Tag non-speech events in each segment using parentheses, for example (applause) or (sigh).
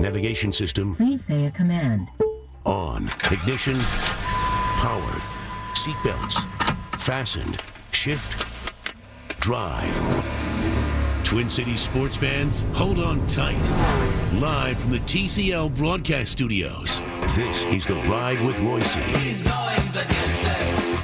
Navigation system Please say a command. on. Ignition powered. Seatbelts fastened. Shift drive. Twin Cities sports fans, hold on tight. Live from the TCL broadcast studios, this is the Ride with Reusse. He's going the distance.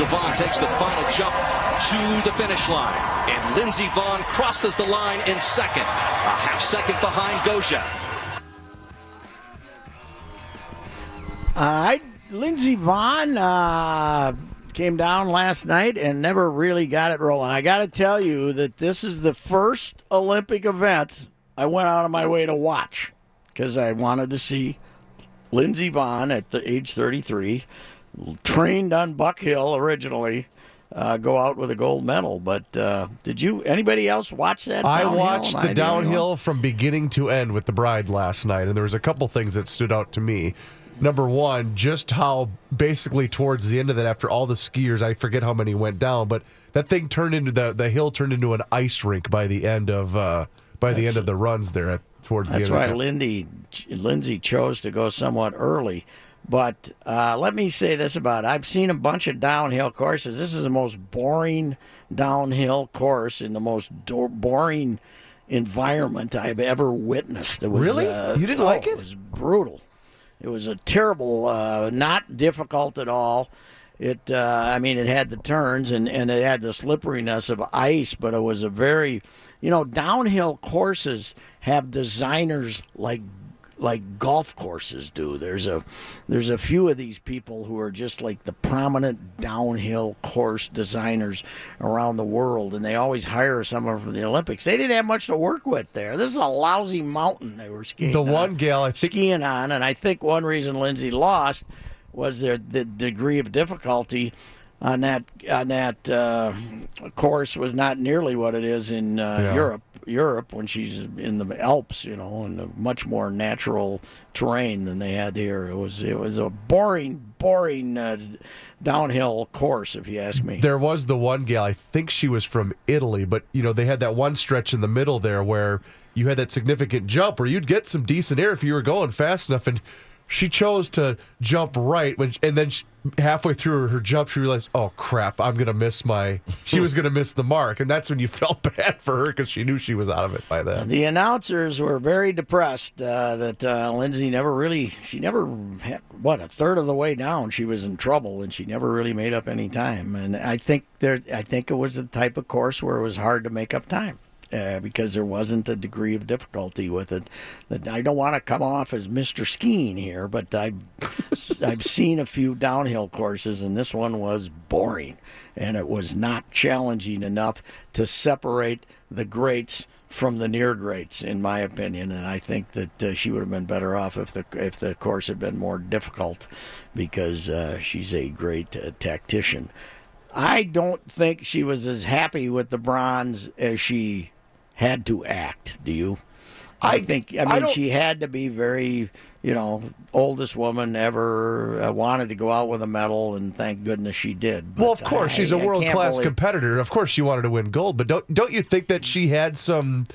So Vonn takes the final jump to the finish line. And Lindsey Vonn crosses the line in second. A half second behind Goggia. Uh, I Lindsey Vonn uh, came down last night and never really got it rolling. I got to tell you that this is the first Olympic event I went out of my way to watch because I wanted to see Lindsey Vonn at the age 33, trained on Buck Hill originally. Uh, go out with a gold medal, but uh, did you? Anybody else watch that? I watched the I downhill from beginning to end with the bride last night, and there was a couple things that stood out to me. Number one, just how basically towards the end of that, after all the skiers, I forget how many went down, but that thing turned into the the hill turned into an ice rink by the end of uh, by the end of the runs there at towards That's the end. why of the Lindy Lindsey chose to go somewhat early. But uh, let me say this about it. I've seen a bunch of downhill courses. This is the most boring downhill course in the most do- boring environment I've ever witnessed. It was, Really? uh, You didn't oh, like it? It was brutal. It was a terrible, uh, not difficult at all. It, uh, I mean, it had the turns and, and it had the slipperiness of ice, but it was a very, you know, downhill courses have designers like like golf courses do. There's a there's a few of these people who are just like the prominent downhill course designers around the world, and they always hire someone from the Olympics. They didn't have much to work with there. This is a lousy mountain they were skiing. The on, one gal I think skiing on, and I think one reason Lindsey lost was their the degree of difficulty on that on that uh, course was not nearly what it is in uh, Yeah. Europe. Europe when she's in the Alps, you know, and a much more natural terrain than they had here. It was it was a boring, boring uh, downhill course, if you ask me. There was the one gal, I think she was from Italy, but you know, they had that one stretch in the middle there where you had that significant jump where you'd get some decent air if you were going fast enough and she chose to jump right when and then she, halfway through her jump she realized, "Oh crap, I'm to miss my she was to miss the mark." And that's when you (laughs) felt bad for her cuz she knew she was out of it by then. The announcers were very depressed uh, that uh, Lindsey never really, she never, had, what, a third of the way down, she was in trouble and she never really made up any time. And I think there, I think it was the type of course where it was hard to make up time. Uh, because there wasn't a degree of difficulty with it. That I don't want to come off as Mr. Skiing here, but I've (laughs) I've seen a few downhill courses, and this one was boring, and it was not challenging enough to separate the greats from the near greats, in my opinion. And I think that uh, she would have been better off if the if the course had been more difficult, because uh, she's a great uh, tactician. I don't think she was as happy with the bronze as she had to act. Do you? I, I- think. I I mean, don't- she had to be very, you know, oldest woman ever. Uh, wanted to go out with a medal, and thank goodness she did. Well, of course, I- she's a I world class believe- competitor. Of course, she wanted to win gold, but don't don't you think that she had some?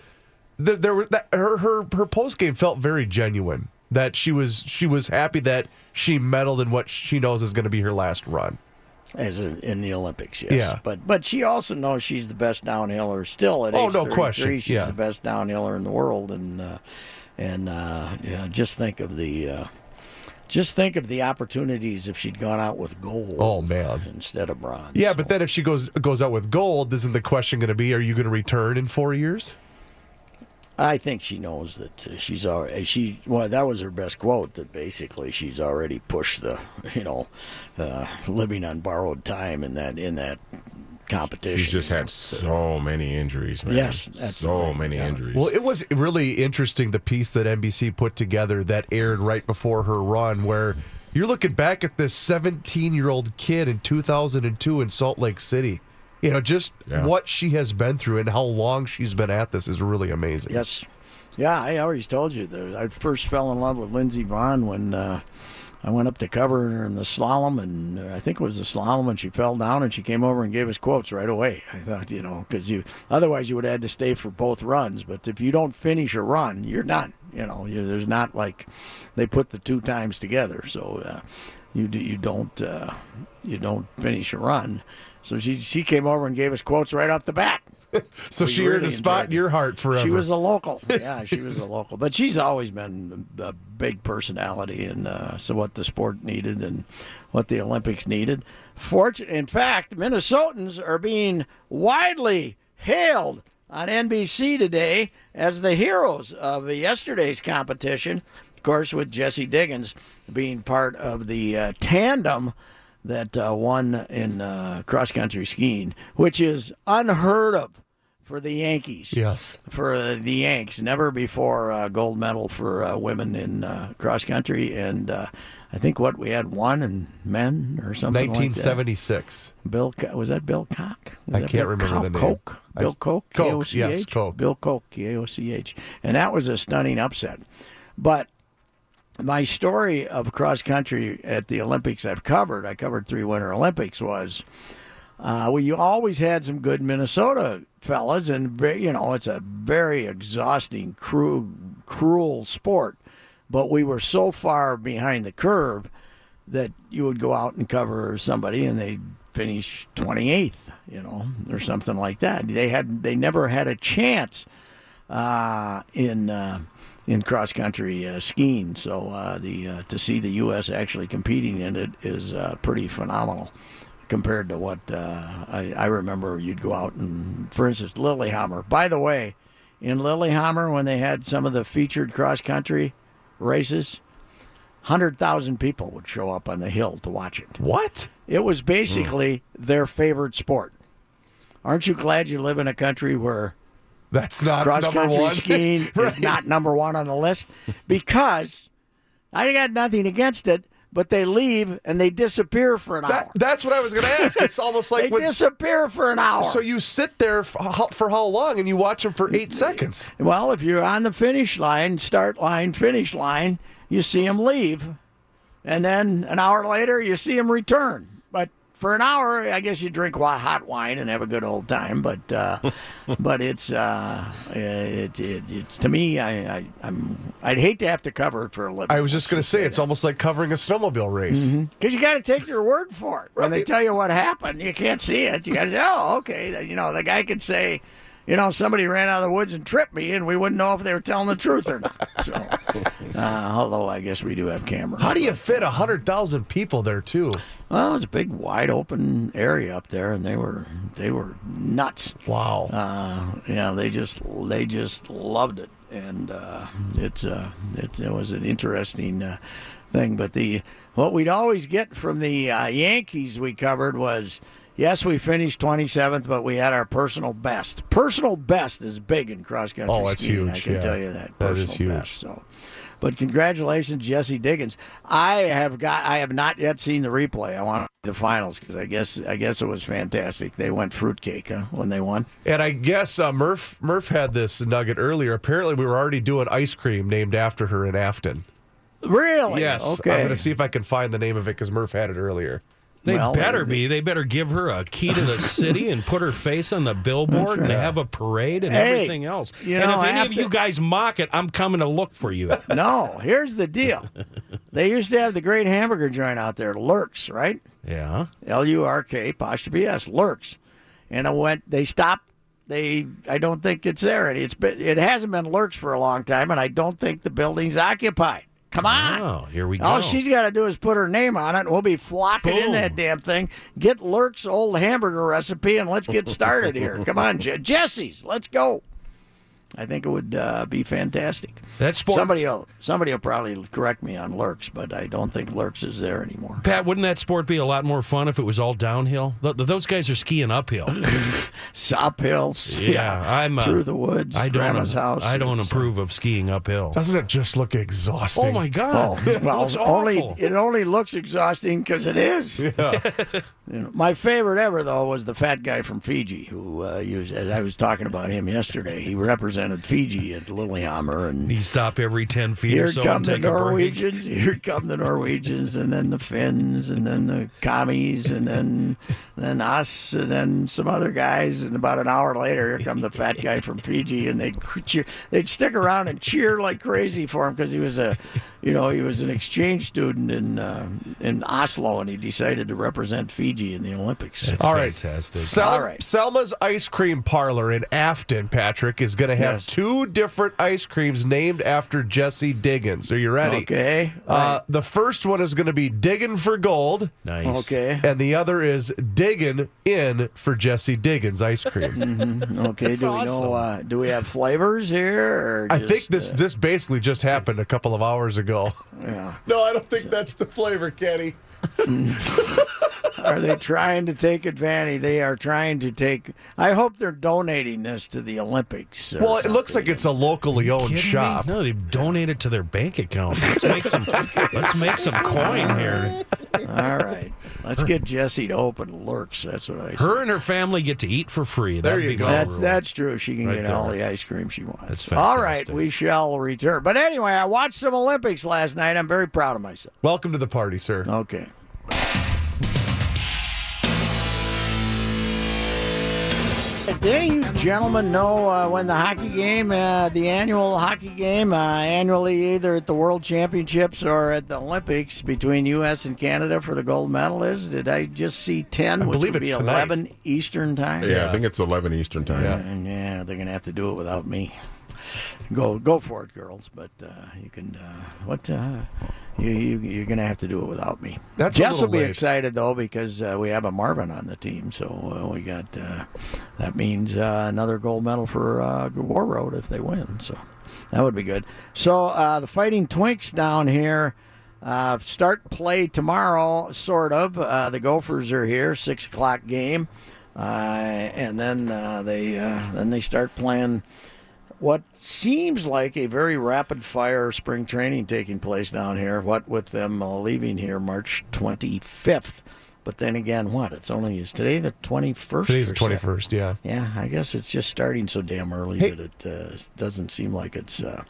There, there were that her her her post game felt very genuine. That she was she was happy that she medaled in what she knows is going to be her last run. As in, in the Olympics, yes. Yeah. But but she also knows she's the best downhiller still at Oh, age no 33, question. She's Yeah. the best downhiller in the world, and uh, and uh, yeah, just think of the uh, just think of the opportunities if she'd gone out with gold. Oh, man. instead of bronze. Yeah, but then if she goes goes out with gold, isn't the question going to be, are you going to return in four years? I think she knows that uh, she's already she. Well, that was her best quote. That basically she's already pushed the you know uh, living on borrowed time in that in that competition. She's just had so many injuries, man. Yes, that's so thing, many yeah. injuries. Well, it was really interesting the piece that NBC put together that aired right before her run, where you're looking back at this 17 year old kid in 2002 in Salt Lake City. You know, just Yeah. what she has been through and how long she's been at this is really amazing. Yes. Yeah, I already told you that I first fell in love with Lindsey Vonn when uh, I went up to cover her in the slalom, and uh, I think it was the slalom, and she fell down, and she came over and gave us quotes right away. I thought, you know, because you otherwise you would have had to stay for both runs, but if you don't finish a run, you're done. You know, you, there's not like they put the two times together, so uh, you do, you don't uh, you don't finish a run. So she she came over and gave us quotes right off the bat. (laughs) So We she earned really a spot in your heart forever. She was a local. (laughs) Yeah, she was a local. But she's always been a big personality and uh, so what the sport needed and what the Olympics needed. Fortune, in fact, Minnesotans are being widely hailed on NBC today as the heroes of yesterday's competition. Of course, with Jessie Diggins being part of the uh, tandem that uh, won in uh, cross country skiing, which is unheard of for the Yankees yes. for uh, the Yanks. Never before uh, gold medal for uh, women in uh, cross country, and uh, I think what we had one in men or something. like 1976. Bill Co- was that Bill Koch? Was I can't Bill remember Koch? the name. Koch? Bill Koch. Koch, K-O-C-H? yes, Koch. Bill Koch. K O C H. And that was a stunning upset. But my story of cross country at the Olympics I've covered, I covered three Winter Olympics, was uh, well, you always had some good Minnesota fellas, and you know it's a very exhausting, cruel, cruel sport. But we were so far behind the curve that you would go out and cover somebody, and they'd finish 28th, you know, or something like that. They had they never had a chance uh, in uh, in cross country uh, skiing. So uh, the uh, to see the U.S. actually competing in it is uh, pretty phenomenal compared to what uh, I, I remember. You'd go out and, for instance, Lillehammer. By the way, in Lillehammer when they had some of the featured cross country races. Hundred thousand people would show up on the hill to watch it. What? It was basically their favorite sport. Aren't you glad you live in a country where That's not cross country skiing (laughs) is not number one on the list? Because I got nothing against it, but they leave and they disappear for an That, hour. that's what I was going to ask. It's almost They like when, disappear for an hour. so you sit there for how, for how long and you watch them for eight seconds. well, if you're on the finish line, start line, finish line, you see them leave, and then an hour later you see them return. But for an hour, I guess you drink hot wine and have a good old time. But uh, (laughs) but it's uh, it, it, it to me, I, I I'm I'd hate to have to cover it for a living. I was just going to say it's almost like covering a snowmobile race. Because you got to take your word for it. When they tell you what happened, you can't see it. You got to say, oh, okay. You know, the guy could say, you know, somebody ran out of the woods and tripped me, and we wouldn't know if they were telling the truth or not. So, (laughs) uh, although I guess we do have cameras. How do you fit a hundred thousand people there too? Well, it was a big, wide open area up there, and they were they were nuts. Wow. Uh, yeah, they just they just loved it, and uh, it's uh, it, it was an interesting uh, thing. But the what we'd always get from the uh, Yankees we covered was. Yes, we finished 27th, but we had our personal best. Personal best is big in cross country Oh, it's skiing. I huge, can yeah. tell you that. That Personal is huge. Best, so, but congratulations, Jessie Diggins. I have got. I have not yet seen the replay. I want the finals because I guess I guess it was fantastic. They went fruitcake huh, when they won. And I guess uh, Murph Murph had this nugget earlier. Apparently, we were already doing ice cream named after her in Afton. Really? Yes. Okay. I'm going to see if I can find the name of it because Murph had it earlier. They Well, better be. They better give her a key to the (laughs) city and put her face on the billboard and have a parade and Hey, everything else. you and know, if any of after- you guys mock it, I'm coming to look for you. (laughs) No, here's the deal. (laughs) they used to have the great hamburger joint out there, Lurks, right? Yeah. L U R K apostrophe S Lurks, and I went. They stopped. They. I don't think it's there. and It's been. It hasn't been Lurks for a long time, and I don't think the building's occupied. Come on. Oh, here we go. All she's got to do is put her name on it, and we'll be flocking in that damn thing. Get Lurk's old hamburger recipe, and let's get started here. (laughs) Come on, Je- Jessie's. Let's go. I think it would uh, be fantastic. That sport- Somebody will somebody will probably correct me on Lurks, but I don't think Lurks is there anymore. Pat, wouldn't that sport be a lot more fun if it was all downhill? Th- th- those guys are skiing uphill. (laughs) Uphills, Yeah, I'm uh, through the woods, I don't. grandma's house. I don't approve of skiing uphill. Doesn't it just look exhausting? Oh my Oh God! (laughs) It well, looks only it only looks exhausting because it is. (laughs) You know, my favorite ever though was the fat guy from Fiji who uh, used. As I was talking about him yesterday, he represented Fiji at Lillehammer, and You stop every ten feet here or so come and the take a break. Norwegians. Here come the Norwegians, and then the Finns, and then the commies, and then then us, and then some other guys. And about an hour later, here come the fat guy from Fiji, and they'd (laughs) cheer, they'd stick around and cheer like crazy for him because he was a, you know, he was an exchange student in uh, in Oslo, and he decided to represent Fiji in the Olympics. That's All right. fantastic. Sel- All right. Selma's Ice Cream Parlor in Afton, Patrick, is going to have Yes. two different ice creams named after Jessie Diggins. Are you ready? Okay. Uh, the first one is going to be Diggin' for Gold, nice. okay. and the other is Diggin' in for Jesse Diggins ice cream. (laughs) Okay. do we know? Uh, do we have flavors here? Or I think this uh, this basically just happened a couple of hours ago. yeah. (laughs) No, I don't think that's the flavor, Kenny. (laughs) Are they trying to take advantage? They are trying to take. I hope they're donating this to the Olympics. or Well, it looks like it's a locally owned Kidding me? shop. No, they donate it to their bank account. Let's make some. let's make some coin here. All right. Let's get Jessie to open lurks. That's what I said. Her and her family get to eat for free. There That'd you go. That's that's true. She can Right get all the ice cream she wants. That's all right. We shall return. But anyway, I watched some Olympics last night. I'm very proud of myself. Welcome to the party, sir. Okay. Do any of you gentlemen know uh, when the hockey game, uh, the annual hockey game, uh, annually either at the World Championships or at the Olympics between U.S. and Canada for the gold medal is? Did I just see 10, I believe it's be tonight. 11 Eastern time? Yeah, I think it's 11 Eastern time. Yeah. And yeah, they're gonna have to do it without me. Go, go for it, girls. But uh, you can. Uh, what? Uh, you, you you're gonna have to do it without me. That's Jess will be late. excited though because uh, we have a Marvin on the team, so uh, we got. Uh, that means uh, another gold medal for uh, Warroad if they win. So that would be good. So uh, the Fighting Twinks down here. Uh, start play tomorrow, sort of. Uh, the Gophers are here, six o'clock game, uh, and then uh, they uh, then they start playing what seems like a very rapid fire spring training taking place down here. What with them uh, leaving here March 25th. But then again, what? It's only is today the 21st. Today's the 21st, yeah. Yeah, I guess it's just starting so damn early Hey. that it uh, doesn't seem like it's uh,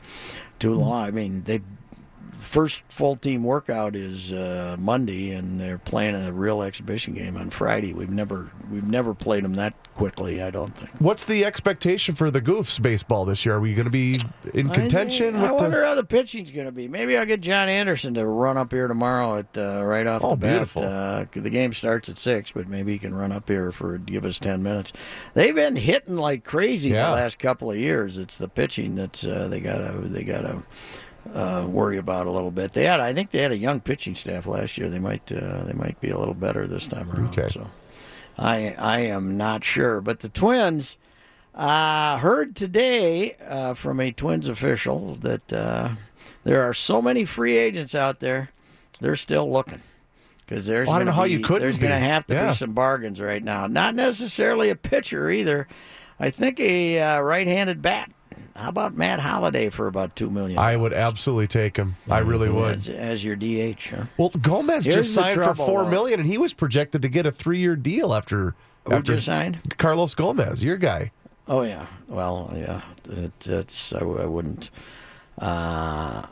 too long. I mean, they first full team workout is uh, Monday, and they're playing a real exhibition game on Friday. We've never we've never played them that quickly. I don't think. What's the expectation for the Goofs baseball this year? Are we going to be in contention? I, I with the- wonder how the pitching's going to be. Maybe I'll get John Anderson to run up here tomorrow at uh, right off Oh, the bat. beautiful. Uh, the game starts at six, but maybe he can run up here for give us ten minutes. They've been hitting like crazy Yeah. the last couple of years. It's the pitching that's uh, they gotta they gotta. Uh, worry about a little bit. They had, I think, they had a young pitching staff last year. They might, uh, they might be a little better this time around. Okay. So, I, I am not sure. But the Twins, uh, heard today uh, from a Twins official that uh, there are so many free agents out there. They're still looking because there's Well, I don't know how you couldn't there's going to have to Yeah. be some bargains right now. Not necessarily a pitcher either. I think a uh, right-handed bat. How about Matt Holliday for about two million? I would absolutely take him. I really would. as, as your DH. Huh? Well, Gomez Here's just signed for four though. million, and he was projected to get a three-year deal after. Who after just signed? Carlos Gomez, your guy. Oh yeah. Well, yeah. It, it's I, I wouldn't. Uh,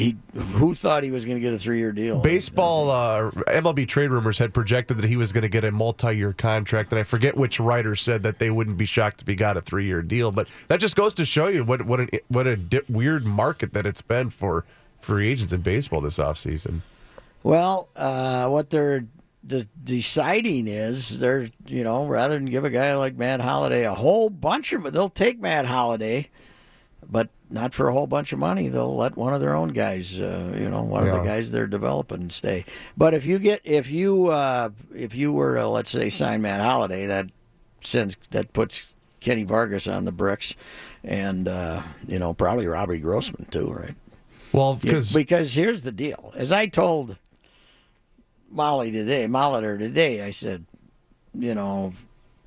he who thought he was going to get a three-year deal? Baseball uh, MLB trade rumors had projected that he was going to get a multi-year contract, and I forget which writer said that they wouldn't be shocked if he got a three-year deal. But that just goes to show you what what an, what a di- weird market that it's been for free agents in baseball this offseason. Well, uh, what they're the deciding is they're you know rather than give a guy like Matt Holliday a whole bunch of they'll take Matt Holliday, but not for a whole bunch of money. They'll let one of their own guys, uh, you know, one of the guys they're developing stay. But if you get if you uh, if you were to let's say sign Matt Holliday, that sends that puts Kenny Vargas on the bricks, and uh, you know probably Robbie Grossman too, right? Well, Yeah, because because here's the deal. As I told Molly today, Molitor today, I said, you know,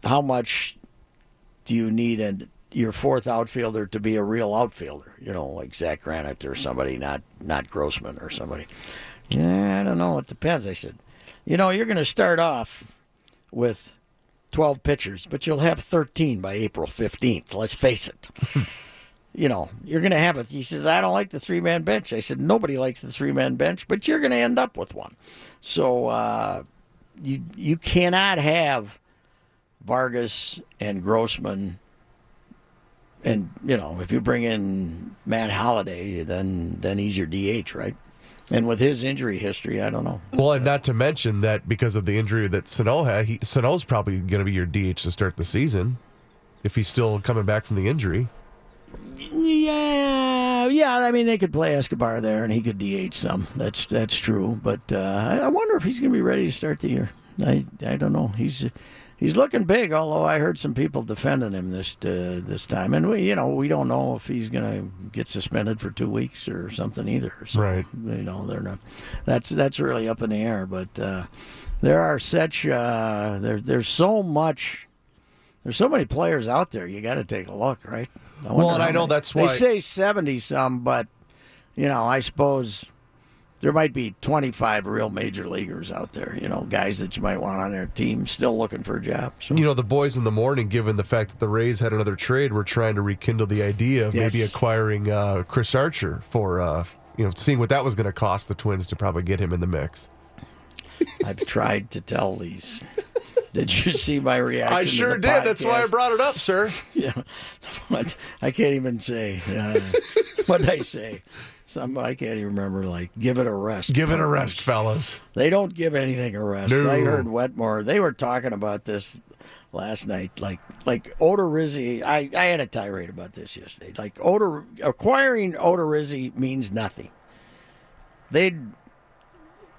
how much do you need an, your fourth outfielder to be a real outfielder? You know, like Zack Granite or somebody, not not Grossman or somebody. Yeah, I don't know. It depends. I said, you know, you're going to start off with 12 pitchers, but you'll have 13 by April 15th. Let's face it. (laughs) you know, you're going to have it. He says, I don't like the three man bench. I said, nobody likes the three man bench, but you're going to end up with one. So uh, you you cannot have Vargas and Grossman. And you know, if you bring in Matt Holliday, then then he's your DH, right? And with his injury history, I don't know. well, and not to mention that because of the injury that Sano had, he, Sano's probably going to be your DH to start the season if he's still coming back from the injury. Yeah, yeah. I mean, they could play Escobar there, and he could DH some. That's that's true. But uh, I I wonder if he's going to be ready to start the year. I I don't know. He's he's looking big. Although I heard some people defending him this uh, this time, and we you know we don't know if he's going to get suspended for two weeks or something either. So, Right. You know they're not. That's that's really up in the air. But uh, there are such uh, there there's so much. There's so many players out there. You got to take a look, right? Well, and I know many- that's why they say seventy some, but you know, I suppose there might be twenty five real major leaguers out there. You know, guys that you might want on their team, still looking for a job. So You know, the boys in the morning, given the fact that the Rays had another trade, were trying to rekindle the idea of maybe acquiring uh, Chris Archer for, uh, you know, seeing what that was going to cost the Twins to probably get him in the mix. (laughs) I've tried to tell these. Did you see my reaction? I sure did. That's why I brought it up, sir. (laughs) Yeah, (laughs) what I can't even say. Uh, what did I say? Some I can't even remember. Like, give it a rest. Give it a rest, fellas. They don't give anything a rest. No. I heard Wetmore. They were talking about this last night. Like like Odorizzi. I, I had a tirade about this yesterday. Like Odor acquiring Odorizzi means nothing. They'd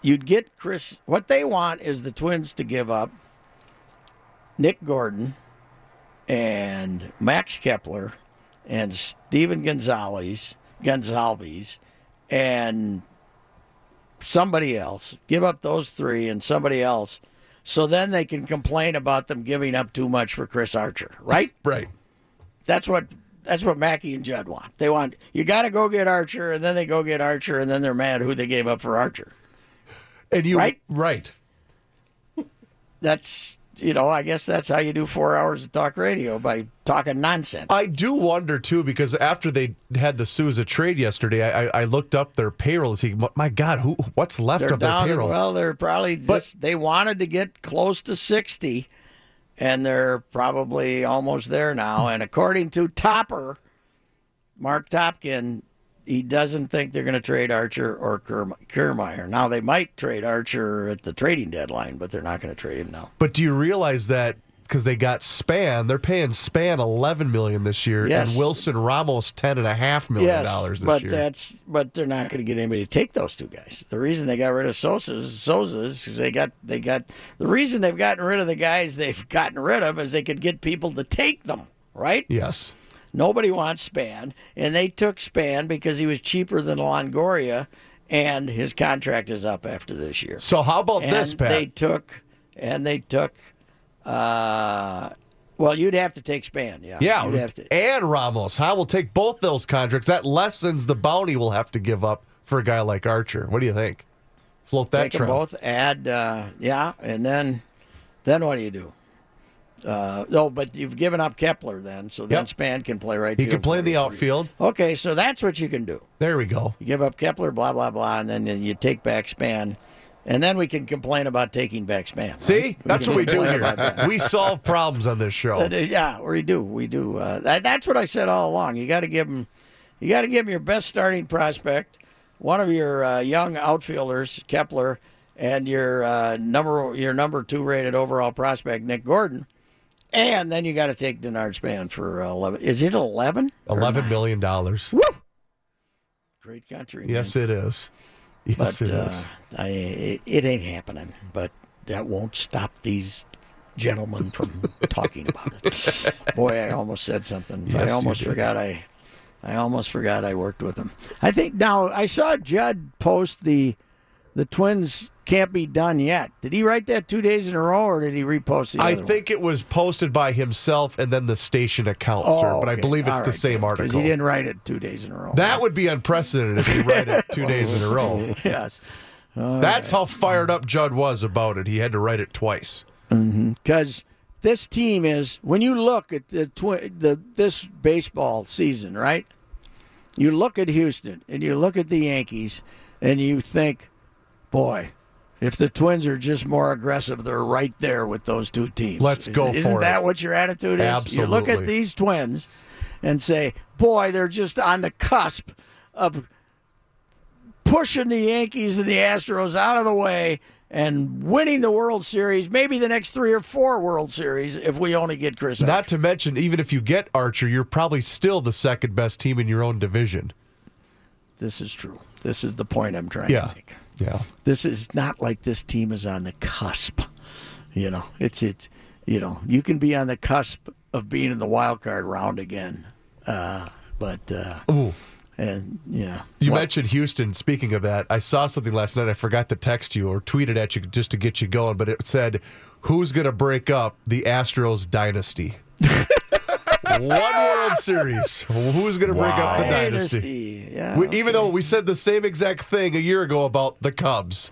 you'd get Chris. What they want is the Twins to give up Nick Gordon and Max Kepler and Stephen Gonsalves Gonsalves and somebody else. Give up those three and somebody else. So then they can complain about them giving up too much for Chris Archer, right? (laughs) Right. That's what that's what Mackey and Judd want. They want you got to go get Archer, and then they go get Archer, and then they're mad who they gave up for Archer. And you Right? right. That's you know, I guess that's how you do four hours of talk radio by talking nonsense. I do wonder too because after they had the Souza trade yesterday, I, I, I looked up their payroll to see. My God, who what's left they're of their payroll? Well, they're probably just, they wanted to get close to sixty, and they're probably almost there now. And according to Topper, Marc Topkin, he doesn't think they're going to trade Archer or Kiermaier. Now they might trade Archer at the trading deadline, but they're not going to trade him now. But do you realize that because they got Span, they're paying Span eleven million this year, Yes. and Wilson Ramos ten and a half million yes, dollars this but year. that's but they're not going to get anybody to take those two guys. The reason they got rid of Sosa Souza is 'cause they got they got the reason they've gotten rid of the guys they've gotten rid of is they could get people to take them. Right? yes. Nobody wants Span, and they took Span because he was cheaper than Longoria, and his contract is up after this year. So how about and this, Pat? they took and they took. Uh, well, you'd have to take Span. Yeah. yeah, You'd have to. and Ramos. I will take both those contracts. That lessens the bounty we'll have to give up for a guy like Archer. What do you think? Float that take both. Add, uh, yeah, and then, then what do you do? Uh, no, but you've given up Kepler then, so then Yep. Span can play right. He can play the outfield. Okay, so that's what you can do. There we go. You give up Kepler, blah blah blah, and then you take back Span, and then we can complain about taking back Span. right? See, that's can what we do here. We solve problems on this show. (laughs) That yeah, we do, we do. Uh, that, that's what I said all along. You got to give him, you got to give your best starting prospect, one of your uh, young outfielders, Kepler, and your uh, number your number two rated overall prospect Nick Gordon, and then you got to take Denard Span for uh, eleven. Is it eleven? Eleven million dollars. Great country. Yes, man. it is. Yes, but it uh, is. I, it, it ain't happening. But that won't stop these gentlemen from (laughs) talking about it. Boy, I almost said something. Yes, I almost forgot I. I almost forgot I worked with him. I think now I saw Judd post the the Twins can't be done yet. Did he write that two days in a row, or did he repost the I other one? think it was posted by himself and then the station account, sir. Oh, but I believe it's All the right, same good, article. he didn't write it two days in a row. That would be unprecedented if he read it two days in a row. (laughs) yes, That's how fired up Judd was about it. He had to write it twice. Mm-hmm. because this team is when you look at the twi- the this baseball season, right? You look at Houston and you look at the Yankees, and you think, boy. If the Twins are just more aggressive, they're right there with those two teams. Let's go Isn't for that what your attitude is? Absolutely. You look at these Twins and say, boy, they're just on the cusp of pushing the Yankees and the Astros out of the way and winning the World Series, maybe the next three or four World Series if we only get Chris. Archer. Not to mention, even if you get Archer, you're probably still the second best team in your own division. This is true. This is the point I'm trying Yeah. to make. Yeah. This is not like this team is on the cusp. You know, it's it's you know you can be on the cusp of being in the wild card round again, uh, but uh, Ooh. and yeah, You What- mentioned Houston. Speaking of that, I saw something last night. I forgot to text you or tweet it at you just to get you going, but it said, Who's going to break up the Astros dynasty? (laughs) One World Series. Who's going to break up the dynasty? dynasty. Yeah, We, even though we said the same exact thing a year ago about the Cubs.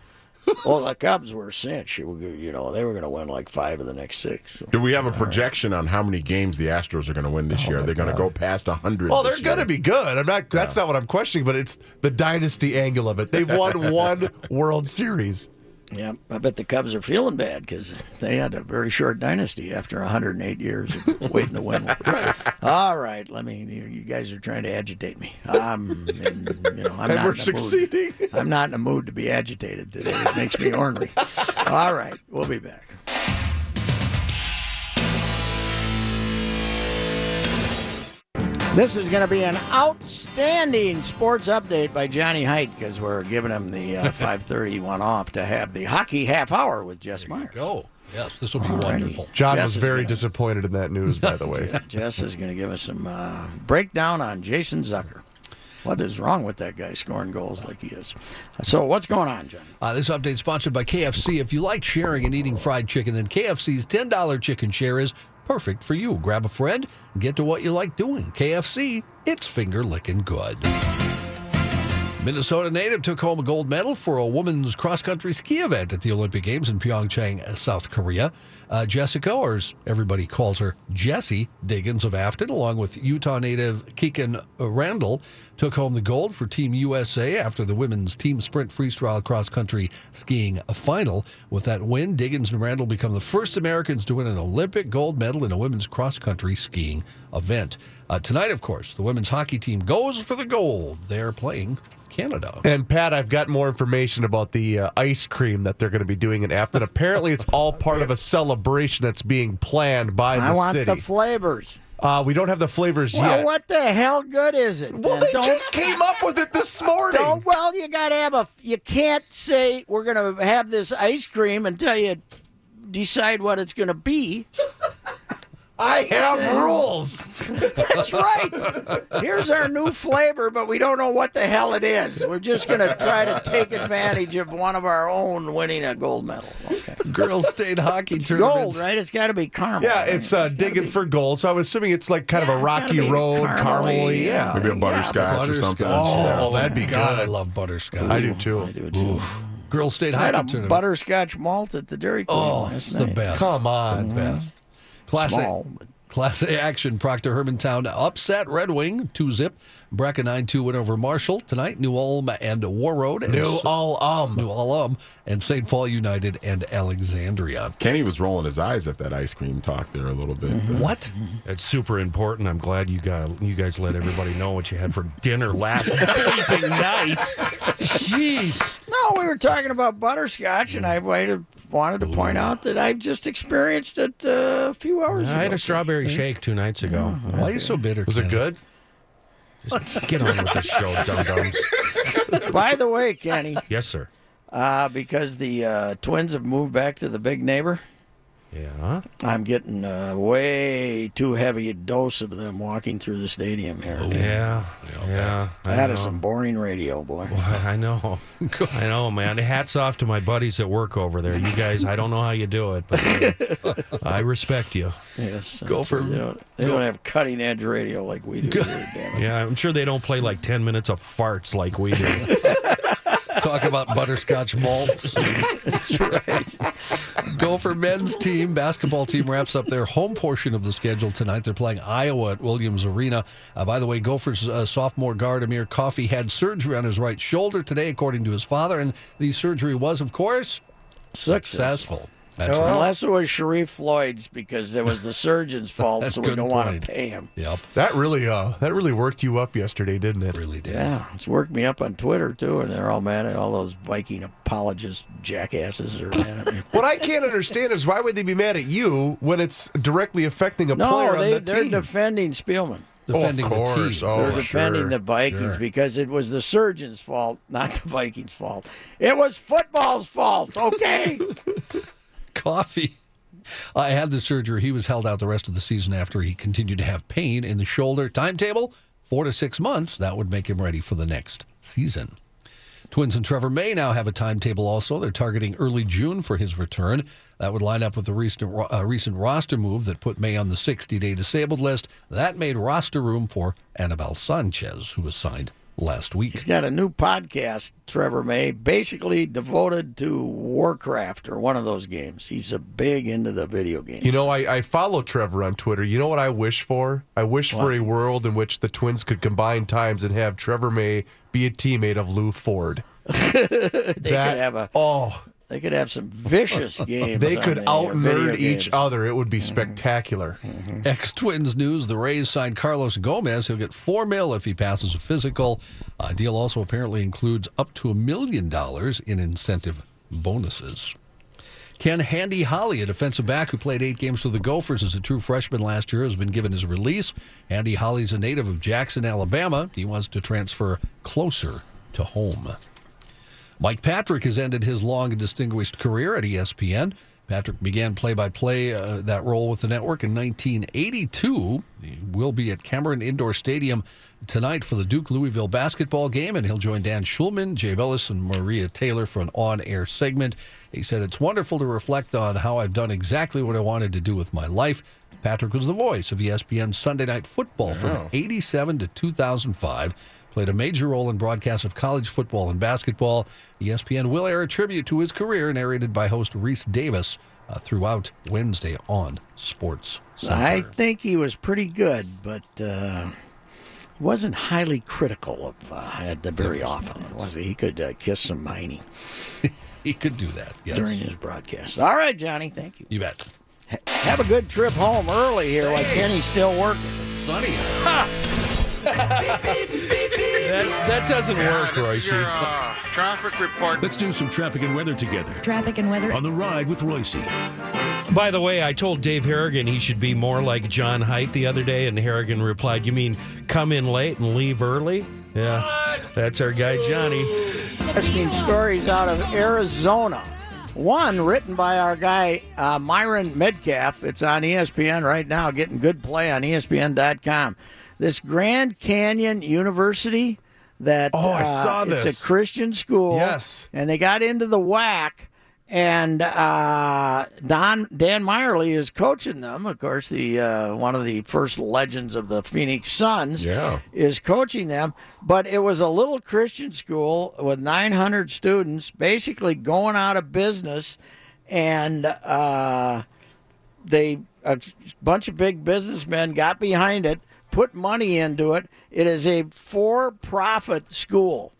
(laughs) well, the Cubs were cinch. You you know, they were going to win like five of the next six. So. Do we have a projection on how many games the Astros are going to win this oh, year? Are they going to go past 100? Well, they're going to be good. I'm not. That's not what I'm questioning, but it's the dynasty angle of it. They've won (laughs) one World Series. Yeah, I bet the Cubs are feeling bad because they had a very short dynasty after 108 years of (laughs) waiting to win. All right, let me. You you guys are trying to agitate me. I'm, in, you know, I'm And not we're in succeeding. Mood. I'm not in a mood to be agitated today. It makes me ornery. (laughs) All right, we'll be back. This is going to be an outstanding sports update by Johnny Heidt because we're giving him the uh, (laughs) 5:30 one off to have the hockey half hour with Jess Myers. Go. Yes, this will be Alrighty. wonderful. John Jess was is very gonna- disappointed in that news, by the way. (laughs) Jess is going to give us some uh, breakdown on Jason Zucker. What is wrong with that guy scoring goals like he is? So what's going on, John? Uh, this update is sponsored by KFC. If you like sharing and eating fried chicken, then KFC's $10 chicken share is perfect for you. Grab a friend get to what you like doing. KFC, it's finger licking good. Minnesota native took home a gold medal for a women's cross country ski event at the Olympic Games in Pyeongchang, South Korea. Uh, Jessica, or as everybody calls her, Jessie Diggins of Afton, along with Utah native Kikkan Randall, took home the gold for Team USA after the women's team sprint freestyle cross country skiing final. With that win, Diggins and Randall become the first Americans to win an Olympic gold medal in a women's cross country skiing event. Uh, tonight, of course, the women's hockey team goes for the gold. They're playing Canada. And Pat, I've got more information about the uh, ice cream that they're going to be doing in Afton. Apparently, it's all part of a celebration that's being planned by the I want city. the flavors. uh, we don't have the flavors Well, yet. what the hell good is it? Well, then? they Don't- just came up with it this morning. Don't, well, you got to have a. You can't say we're going to have this ice cream until you decide what it's going to be. I have rules. That's right. Here's our new flavor, but we don't know what the hell it is. We're just going to try to take advantage of one of our own winning a gold medal. Okay. Girls State Hockey Tournament. Gold, right? It's got to be caramel. Yeah, right? it's uh, gotta digging be- for gold. So I'm assuming it's like kind Yeah, of a rocky road, caramely, caramely. yeah. Yeah. Maybe a butterscotch or something. Oh, that'd be God, I love butterscotch. I do too. I do too. Girls State I Hockey had a Tournament. butterscotch malt at the Dairy Queen oh, last it's the best. Come on. The best. Class Small, Class A action. Proctor Hermantown upset Red Wing 2 zip. Bracken 9 2 win over Marshall. Tonight, New Ulm and Warroad. And New S- all um. New Ulm and St. Paul United and Alexandria. Kenny was rolling his eyes at that ice cream talk there a little bit. Mm-hmm. What? It's super important. I'm glad you guys you guys let everybody know what you had for dinner last (laughs) bleeping night. Jeez. No, No, we were talking about butterscotch, and I might wanted to point out that I've just experienced it uh, a few hours ago. I had a strawberry shake two nights ago. Why are you so bitter? Was it good? Just get on with the show, dum dums. By the way, Kenny, Yes, sir. uh, because the uh, twins have moved back to the big neighbor, Yeah. I'm getting a way too heavy a dose of them walking through the stadium here. Yeah. Yeah. I that some boring radio, boy. I know. (laughs) I know, man. Hats off to my buddies at work over there. You guys, I don't know how you do it, but uh, I respect you. Yes, (laughs) Go for- They don't, they don't have cutting edge radio like we do. Here. Yeah, I'm sure they don't play like 10 minutes of farts like we do. (laughs) Talk about butterscotch malts. That's right. Gopher men's team, basketball team, wraps up their home portion of the schedule tonight. They're playing Iowa at Williams Arena. Uh, by the way, Gophers uh, sophomore guard Amir Coffey had surgery on his right shoulder today, according to his father, and the surgery was, of course, successful. That's right. Unless it was Sharrif Floyd's because it was the surgeon's (laughs) fault, That's so we good don't want point. to pay him. Yep, That really, uh, that really worked you up yesterday, didn't it? really did. Yeah, it's worked me up on Twitter too, and they're all mad at all those Viking apologist jackasses are mad at me. (laughs) What I can't understand is why would they be mad at you when it's directly affecting a player no, on they, the they're team? defending Spielman. Defending of the course. team. Oh, They're defending sure, the Vikings sure. because it was the surgeon's fault, not the Vikings' fault. It was football's fault, okay? (laughs) Coffey. I had the surgery. He was held out the rest of the season after he continued to have pain in the shoulder. Timetable four to six months. That would make him ready for the next season. Twins and Trevor May now have a timetable also. They're targeting early June for his return. That would line up with the recent, uh, recent roster move that put May on the 60 day disabled list. That made roster room for Anibal Sanchez, who was signed last week. He's got a new podcast, Trevor May, basically devoted to Warcraft or one of those games. He's a big into the video games. You know, I, I follow Trevor on Twitter. You know what I wish for? I wish for a world in which the Twins could combine times and have Trevor May be a teammate of Lew Ford. (laughs) they could have a Oh, they could have some vicious (laughs) games. they could the, out nerd each other. It would be spectacular. Ex Twins news: The Rays signed Carlos Gomez. He'll get four mil if he passes a physical. Uh, deal also apparently includes up to a million dollars in incentive bonuses. Ken Handy Holly, a defensive back who played eight games for the Gophers as a true freshman last year, has been given his release. Handy Holly's a native of Jackson, Alabama. He wants to transfer closer to home. Mike Patrick has ended his long and distinguished career at ESPN. Patrick began play by play that role with the network in 1982. He will be at Cameron Indoor Stadium tonight for the Duke Louisville basketball game, and he'll join Dan Shulman, Jay Bilas, and Maria Taylor for an on air segment. He said, It's wonderful to reflect on how I've done exactly what I wanted to do with my life. Patrick was the voice of E ESPN's Sunday Night Football from 87 to 2005 played a major role in broadcasts of college football and basketball. ESPN will air a tribute to his career, narrated by host Rece Davis, uh, throughout Wednesday on Sports Center. I think he was pretty good, but uh, wasn't highly critical of uh, Ed very often. Was he? he could uh, kiss some Miney (laughs) he could do that. Yes. during his broadcast. All right, Johnny, thank you. you bet. Ha- Have a good trip home early here, like Kenny's still working. Sunny. (laughs) That, that doesn't work, Reusse. traffic report. Let's do some traffic and weather together. Traffic and weather. On the ride with Reusse. By the way, I told Dave Harrigan he should be more like John Heidt the other day, and Harrigan replied, You mean come in late and leave early? Yeah, that's our guy, Johnny. Interesting stories out of Arizona. One written by our guy uh, Myron Medcalf. It's on ESPN right now, getting good play on ESPN.com. This Grand Canyon University that Oh, I uh, saw It's this. a Christian school. Yes. and they got into the WAC. and uh, Don Dan Majerle is coaching them. Of course, the uh, one of the first legends of the Phoenix Suns Yeah. is coaching them. But it was a little Christian school with 900 students, basically going out of business, and uh, they a bunch of big businessmen got behind it, put money into it. It is a for-profit school,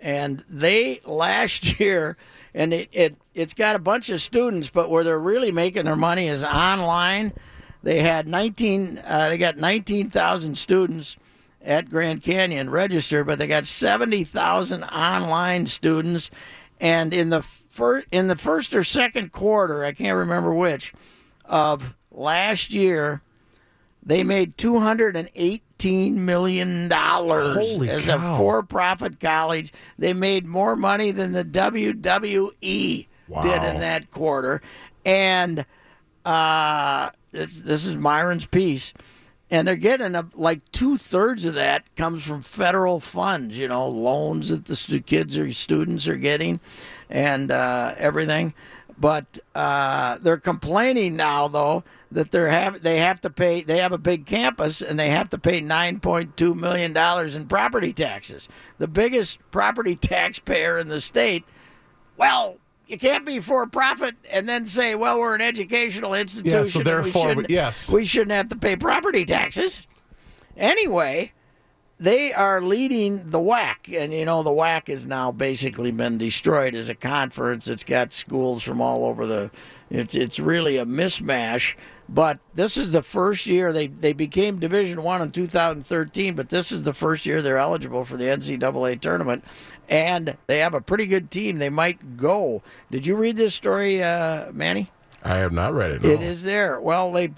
and they last (laughs) year, and it, it it's got a bunch of students, but where they're really making their money is online. They had 19. Uh, they got 19,000 students at Grand Canyon registered, but they got 70,000 online students. and in the fir- in the first or second quarter, I can't remember which, of last year, they made two hundred and eighteen million dollars as cow. a for-profit college. They made more money than the WWE Wow. did in that quarter, and uh, this, this is Myron's piece. And they're getting a, like two thirds of that comes from federal funds, you know, loans that the stu- kids or students are getting, and uh, everything. But uh, they're complaining now, though, that they're have they have to pay. They have a big campus, and they have to pay nine point two million dollars in property taxes. The biggest property (laughs) taxpayer in the state. Well, you can't be for profit and then say, "Well, we're an educational institution." and we therefore, shouldn't- yes. we shouldn't have to pay property taxes. Anyway, they are leading the WAC, and you know the WAC has now basically been destroyed as a conference. It's got schools from all over the. It's it's really a mismatch. But this is the first year they they became Division One in 2013. But this is the first year they're eligible for the NCAA tournament, and they have a pretty good team. They might go. Did you read this story, uh, Manny? I have not read it. No. It is there. Well, they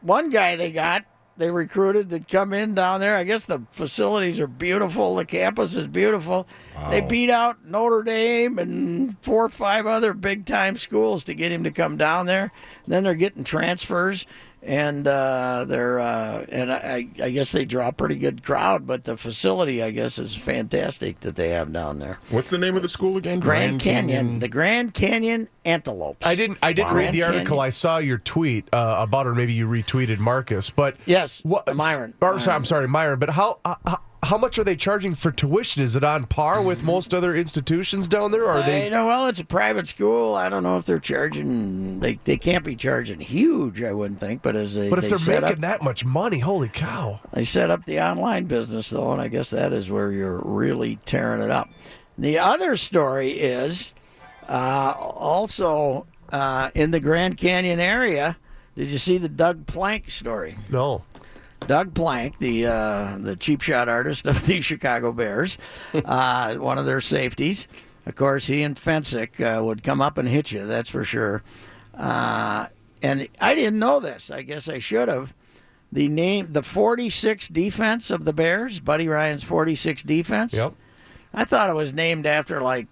one guy they got they recruited that come in down there. I guess the facilities are beautiful. The campus is beautiful. They beat out Notre Dame and four or five other big time schools to get him to come down there. Then they're getting transfers. And uh, they're uh, and I, I guess they draw a pretty good crowd, but the facility I guess is fantastic that they have down there. What's the name of the school again? Grand, Canyon, the Grand Canyon Antelopes. I didn't. I didn't read the article. Canyon. I saw your tweet uh, about, or maybe you retweeted Marcus. But Yes, what, Myron. Or, sorry, Myron. I'm sorry, Myron. But how, uh, how how much are they charging for tuition? Is it on par with most other institutions down there? Or are I You know. Well, it's a private school. I don't know if they're charging. They they can't be charging huge. I wouldn't think. But as they But if they they're making up, that much money, holy cow! they set up the online business though, and I guess that is where you're really tearing it up. The other story is uh, also uh, in the Grand Canyon area. Did you see the Doug Plank story? No. Doug Plank, the uh, the cheap shot artist of the (laughs) Chicago Bears, (laughs) uh, one of their safeties. Of course, he and Fencik uh, would come up and hit you. That's for sure. Uh, and I didn't know this. I guess I should have. The name, the 46 defense of the Bears, Buddy Ryan's 46 defense. Yep. I thought it was named after like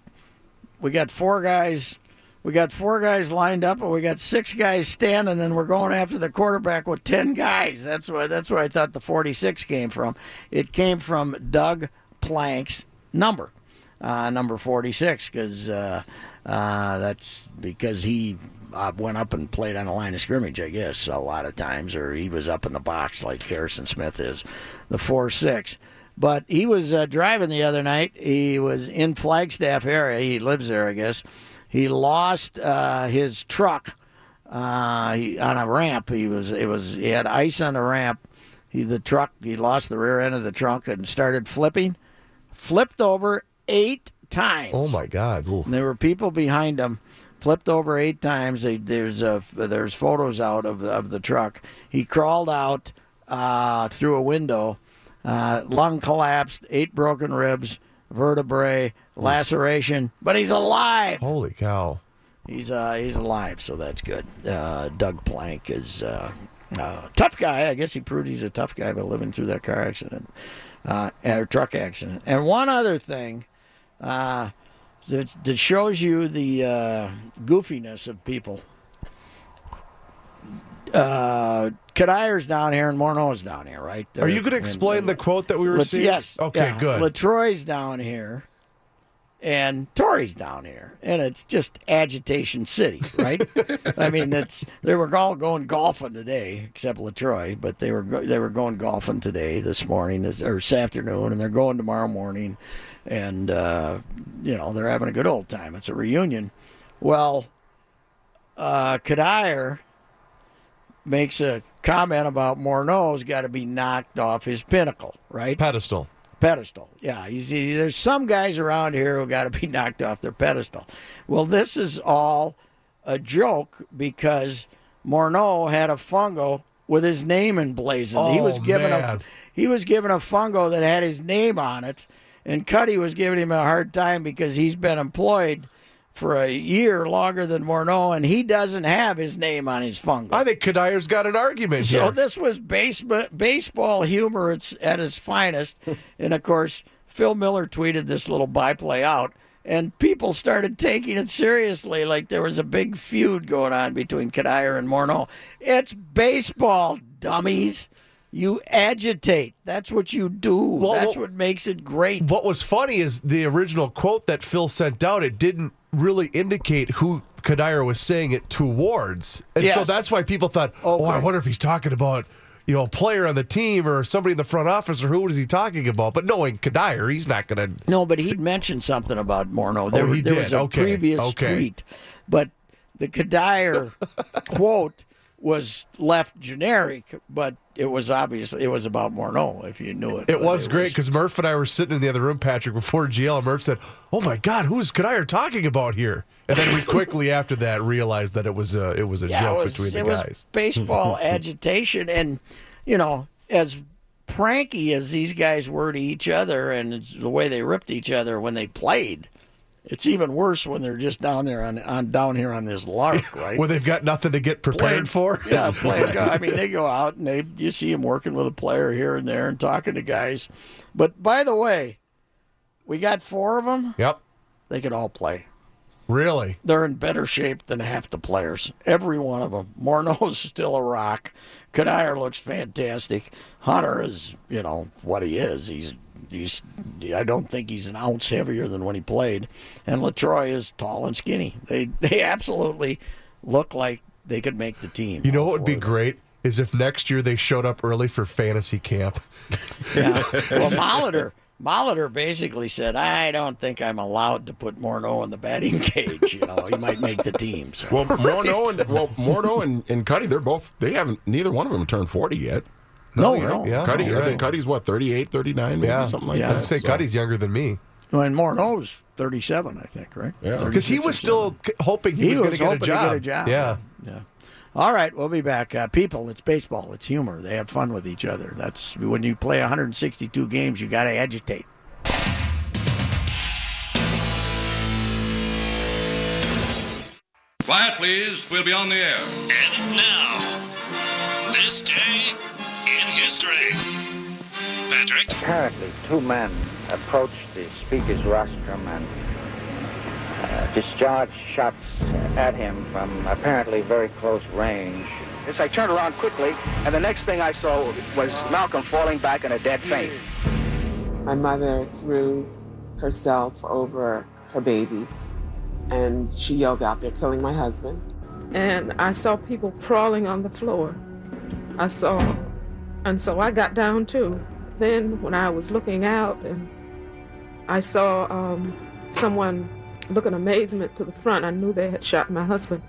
we got four guys we got four guys lined up and we got six guys standing and we're going after the quarterback with 10 guys. That's why that's where I thought the 46 came from. It came from Doug Plank's number. Uh, number 46 cuz uh, uh, that's because he uh, went up and played on the line of scrimmage, I guess, a lot of times, or he was up in the box like Harrison Smith is, the 4 6. But he was uh, driving the other night. He was in Flagstaff area. He lives there, I guess. He lost uh, his truck uh, he, on a ramp. He was it was he had ice on the ramp. He the truck he lost the rear end of the trunk and started flipping, flipped over eight times. Oh my God! There were people behind him, flipped over eight times. They, there's a there's photos out of the, of the truck. He crawled out uh, through a window, uh, lung collapsed, eight broken ribs, vertebrae, laceration, but he's alive. Holy cow! He's uh, he's alive, so that's good. Uh, Doug Plank is uh, uh, tough guy. I guess he proved he's a tough guy by living through that car accident, uh, or truck accident. And one other thing, uh, that, that shows you the uh, goofiness of people. Uh, Cuddyer's down here and Morneau's down here, right? Are you going to They're- explain the quote that we were seeing? Yes. Okay, yeah. good. LaTroy's down here, and Torii's down here, and it's just agitation city, right? (laughs) I mean, that's they were all going golfing today, except LaTroy, but they were they were going golfing today, this morning or this afternoon, and they're going tomorrow morning, and uh, you know they're having a good old time. It's a reunion. Well, uh, Cuddyer makes a comment about Morneau's got to be knocked off his pinnacle, right? Pedestal. Pedestal. Yeah, you see, there's some guys around here who got to be (laughs) knocked off their pedestal. Well, this is all a joke because Morneau had a fungo with his name emblazoned. he was Oh, given a man. he was given a fungo that had his name on it, and Cuddy was giving him a hard time because he's been employed for a year longer than Morneau, and he doesn't have his name on his fungus. I think Cuddyer's got an argument So here. this was base, baseball humor at, its finest. (laughs) and of course, Phil Miller tweeted this little byplay out, and people started taking it seriously, like there was a big feud going on between Cuddyer and Morneau. It's baseball, dummies. You agitate. That's what you do. Well, That's well- what makes it great. What was funny is the original quote that Phil sent out, it didn't really indicate who Cuddyer was saying it towards. And so that's why people thought, oh, I wonder if he's talking about, you know, a player on the team or somebody in the front office or who is he talking about? But knowing Cuddyer, he's not going to. No, but he'd mentioned something about Morneau. Oh, there, Oh, he there did. was a Okay. previous Okay. tweet, but the Cuddyer (laughs) quote was left generic, but it was obviously it was about Morneau. If you knew it, It was great because Murph and I were sitting in the other room, Patrick, before GL. And Murph said, "Oh my God, who's Cuddyer talking about here?" And then we quickly (laughs) after that realized that it was a it was a yeah, joke was, between the it was guys. baseball (laughs) agitation, and you know, as pranky as these guys were to each other, and the way they ripped each other when they played. It's even worse when they're just down there on, on down here on this lark, (laughs) right? Where they've got nothing to get prepared for. Yeah, playing. (laughs) I mean, they go out and they you see them working with a player here and there and talking to guys. But by the way, we got four of them. Yep. They could all play. Really? They're in better shape than half the players. Every one of them. (laughs) Morneau's still a rock. Cuddyer looks fantastic. Hunter is, you know, what he is. He's he's. I don't think he's an ounce heavier than when he played. And LaTroy is tall and skinny. They (laughs) they absolutely look like they could make the team. You know what would be great is if next year they showed up early for fantasy camp. Yeah. Well, Molitor, Molitor basically said, "I don't think I'm allowed to put Morneau in the batting (laughs) cage. You know, he might make the team." So. Well, (laughs) Morneau and well, Morneau and, and Cuddy, they're both they haven't neither one of them turned forty yet. No, you're no. Yeah, Cuddy, you're I think right. Cuddy's what 38, 39, maybe yeah, something like Yeah. I that. was gonna say So, Cuddy's younger than me and Morneau's 37, I think, right? Yeah. because he was still hoping he, He was, was going to get a hoping to job. get a job. Yeah. Yeah. All right, we'll be back. Uh, people, it's baseball. It's humor. They have fun with each other. That's when you play 162 games, you got to agitate. Quiet, please. We'll be on the air. And now, this day in history. Patrick, Apparently, two men approached the speaker's rostrum and uh, discharged shots at him from apparently very close range. As I turned around quickly, and the next thing I saw was Malcolm falling back in a dead faint. My mother threw herself over her babies and she yelled out, They're killing my husband. and I saw people crawling on the floor. I saw, and so I got down too. Then, when I was looking out, and I saw um, someone look in amazement to the front, I knew they had shot my husband.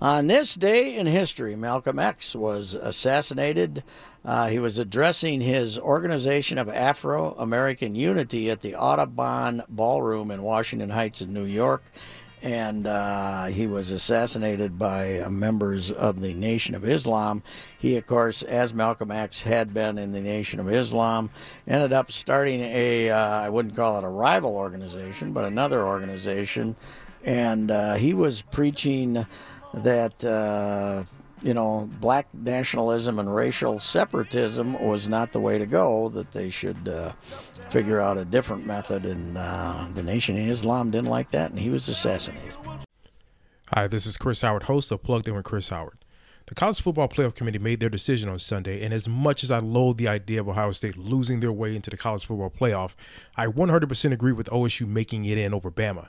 On this day in history, Malcolm X was assassinated. Uh, he was addressing his Organization of Afro American Unity at the Audubon Ballroom in Washington Heights in New York. And uh, he was assassinated by uh, members of the Nation of Islam. He, of course, as Malcolm X had been in the Nation of Islam, ended up starting a, uh, I wouldn't call it a rival organization, but another organization. And uh, he was preaching that uh, you know black nationalism and racial separatism was not the way to go. That they should uh, figure out a different method, and uh, the Nation of Islam didn't like that, and he was assassinated. Hi, this is Chris Howard, host of Plugged In with Chris Howard. The College Football Playoff Committee made their decision on Sunday, and as much as I loathe the idea of Ohio State losing their way into the College Football Playoff, I 100% agree with OSU making it in over Bama.